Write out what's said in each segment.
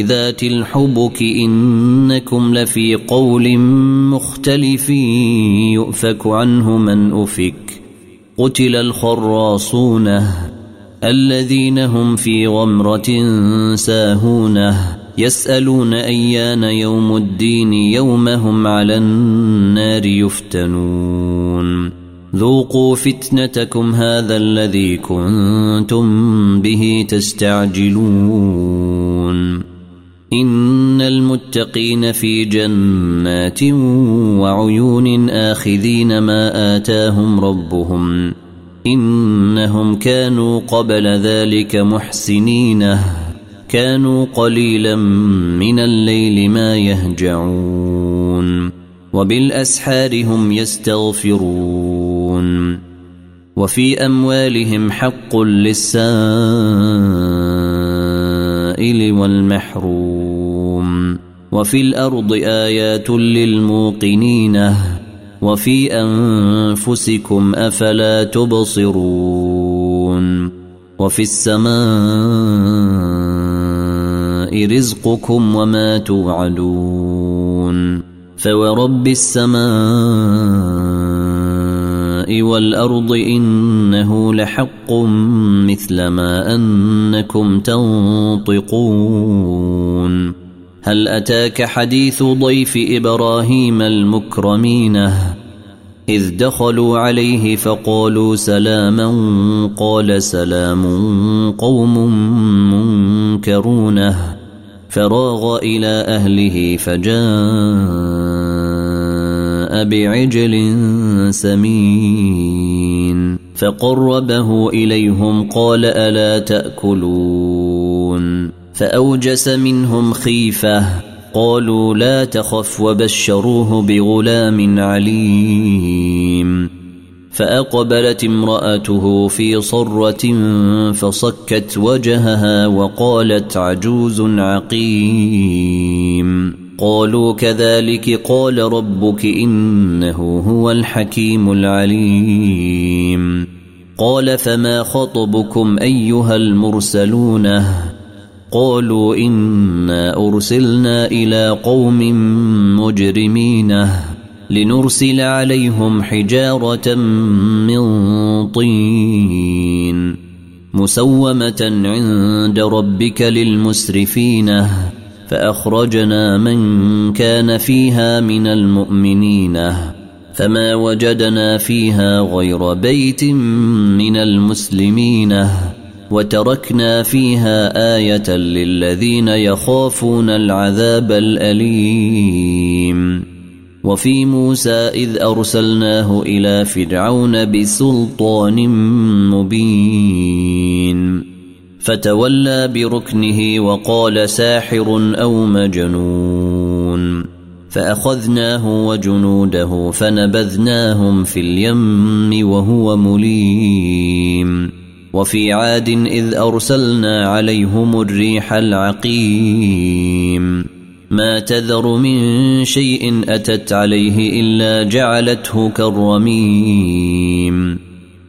ذات الحبك إنكم لفي قول مختلف يؤفك عنه من أفك. قتل الخراصونه الذين هم في غمرة ساهونه يسألون أيان يوم الدين يوم هم على النار يفتنون. ذوقوا فتنتكم هذا الذي كنتم به تستعجلون. إن المتقين في جنات وعيون آخذين ما آتاهم ربهم إنهم كانوا قبل ذلك محسنينه كانوا قليلا من الليل ما يهجعون وبالأسحار هم يستغفرون وفي أموالهم حق للسائل والمحروم. وفي الأرض آيات للموقنين. وفي أنفسكم أفلا تبصرون. وفي السماء رزقكم وما توعدون. فورب السماء والأرض إنه لحق مثل ما أنكم تنطقون. هل أتاك حديث ضيف إبراهيم المكرمينه إذ دخلوا عليه فقالوا سلاما قال سلام قوم منكرونه فراغ إلى أهله فجاء بعجل سمين. فقربه إليهم قال ألا تأكلون. فأوجس منهم خيفة. قالوا لا تخف وبشروه بغلام عليم. فأقبلت امرأته في صرة فصكت وجهها وقالت عجوز عقيم. قالوا كذلك قال ربك إنه هو الحكيم العليم. قال فما خطبكم أيها المرسلون؟ قالوا إنا أرسلنا إلى قوم مجرمين لنرسل عليهم حجارة من طين مسومة عند ربك للمسرفين. فأخرجنا من كان فيها من المؤمنين فما وجدنا فيها غير بيت من المسلمين وتركنا فيها آية للذين يخافون العذاب الأليم. وفي موسى إذ أرسلناه إلى فرعون بسلطان مبين. فتولى بركنه وقال ساحر أو مجنون. فأخذناه وجنوده فنبذناهم في اليم وهو مليم. وفي عاد إذ أرسلنا عليهم الريح العقيم. ما تذر من شيء أتت عليه إلا جعلته كالرميم.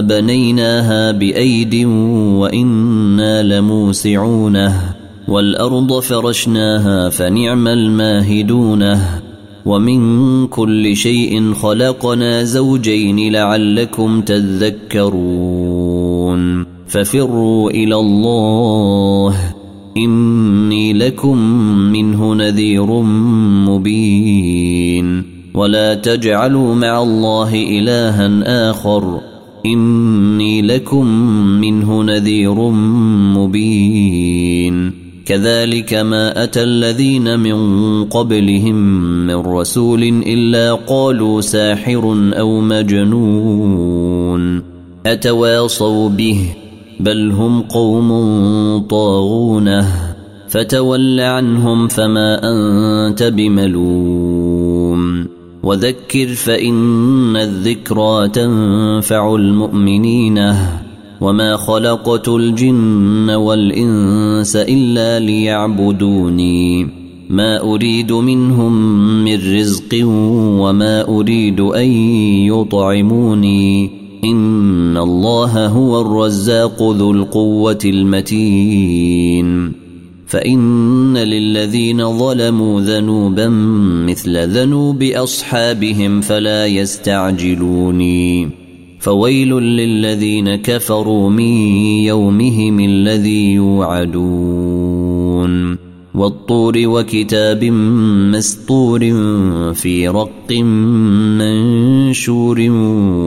بنيناها بأيد وإنا لموسعونه والأرض فرشناها فنعم الماهدونه ومن كل شيء خلقنا زوجين لعلكم تذكرون ففروا إلى الله إني لكم منه نذير مبين ولا تجعلوا مع الله إلها آخر إني لكم منه نذير مبين. كذلك ما أتى الذين من قبلهم من رسول إلا قالوا ساحر أو مجنون. أتواصوا به؟ بل هم قوم طاغونه فتول عنهم فما أنت بملوم. وذكر فإن الذكرى تنفع المؤمنين. وما خلقت الجن والإنس إلا ليعبدوني. ما أريد منهم من رزق وما أريد أن يطعموني. إن الله هو الرزاق ذو القوة المتين. فإن للذين ظلموا ذنوبا مثل ذنوب أصحابهم فلا يستعجلوني. فويل للذين كفروا من يومهم الذي يوعدون. والطور وكتاب مستور في رق منشور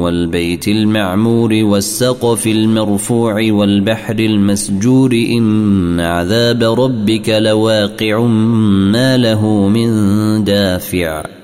والبيت المعمور والسقف المرفوع والبحر المسجور إن عذاب ربك لواقع ما له من دافع